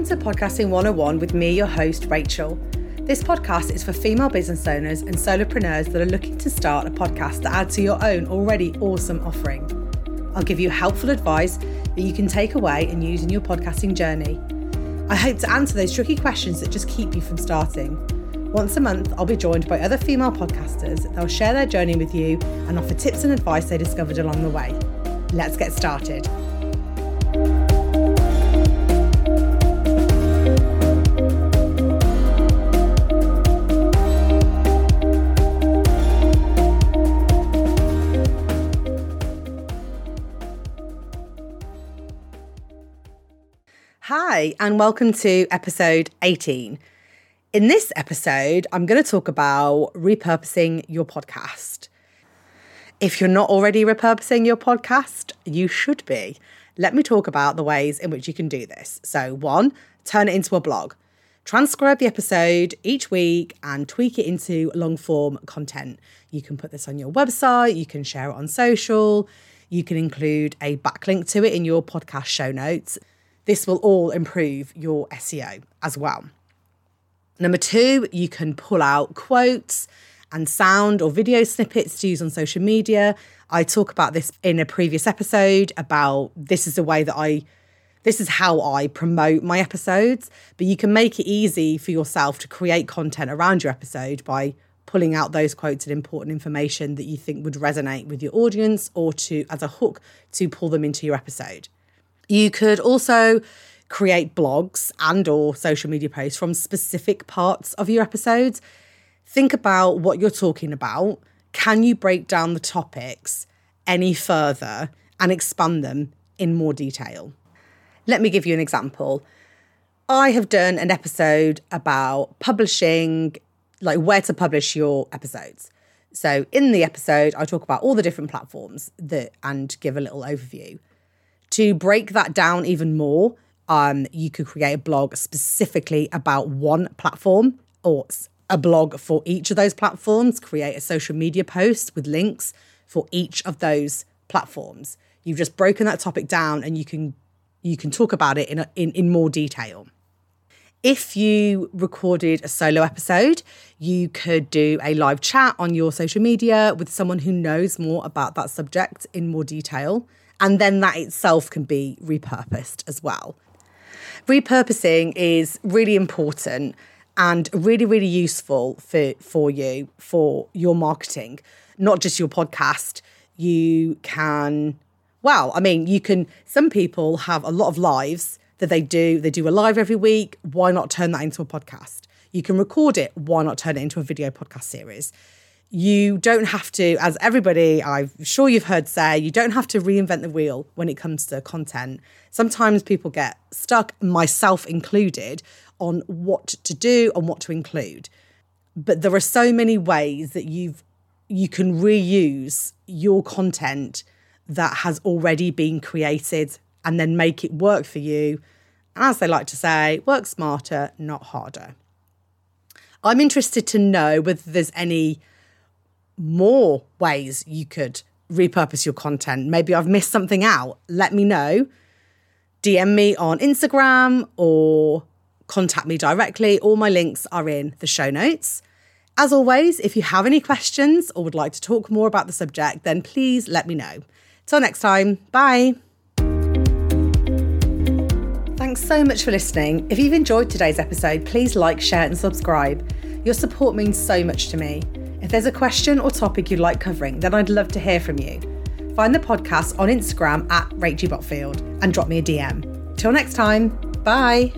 Podcasting 101 with me, your host, Rachel. This podcast is for female business owners and solopreneurs that are looking to start a podcast to add to your own already awesome offering. I'll give you helpful advice that you can take away and use in your podcasting journey. I hope to answer those tricky questions that just keep you from starting. Once a month, I'll be joined by other female podcasters. They'll share their journey with you and offer tips and advice they discovered along the way. Let's get started. Hi, and welcome to episode 18. In this episode, I'm going to talk about repurposing your podcast. If you're not already repurposing your podcast, you should be. Let me talk about the ways in which you can do this. So, one, turn it into a blog. Transcribe the episode each week and tweak it into long form content. You can put this on your website, you can share it on social, you can include a backlink to it in your podcast show notes. This will all improve your SEO as well. Number two, you can pull out quotes and sound or video snippets to use on social media. I talk about this in a previous episode about this is the way that I this is how I promote my episodes, but you can make it easy for yourself to create content around your episode by pulling out those quotes and important information that you think would resonate with your audience or to as a hook to pull them into your episode. You could also create blogs and or social media posts from specific parts of your episodes. Think about what you're talking about. Can you break down the topics any further and expand them in more detail? Let me give you an example. I have done an episode about publishing, like where to publish your episodes. So in the episode, I talk about all the different platforms that and give a little overview. To break that down even more, um, you could create a blog specifically about one platform or a blog for each of those platforms, create a social media post with links for each of those platforms. You've just broken that topic down and you can you can talk about it in, a, in, in more detail. If you recorded a solo episode, you could do a live chat on your social media with someone who knows more about that subject in more detail. And then that itself can be repurposed as well. Repurposing is really important and really, really useful for, for you, for your marketing, not just your podcast. You can, well, I mean, you can, some people have a lot of lives that they do. They do a live every week. Why not turn that into a podcast? You can record it. Why not turn it into a video podcast series? you don't have to, as everybody I'm sure you've heard say, you don't have to reinvent the wheel when it comes to content. Sometimes people get stuck, myself included, on what to do and what to include. But there are so many ways that you've you can reuse your content that has already been created and then make it work for you. As they like to say, work smarter, not harder. I'm interested to know whether there's any more ways you could repurpose your content. Maybe I've missed something out. Let me know. DM me on Instagram or contact me directly. All my links are in the show notes. As always, if you have any questions or would like to talk more about the subject, then please let me know. Till next time, bye. Thanks so much for listening. If you've enjoyed today's episode, please like, share, and subscribe. Your support means so much to me. If there's a question or topic you'd like covering, then I'd love to hear from you. Find the podcast on Instagram at Rachie Botfield and drop me a DM. Till next time, bye.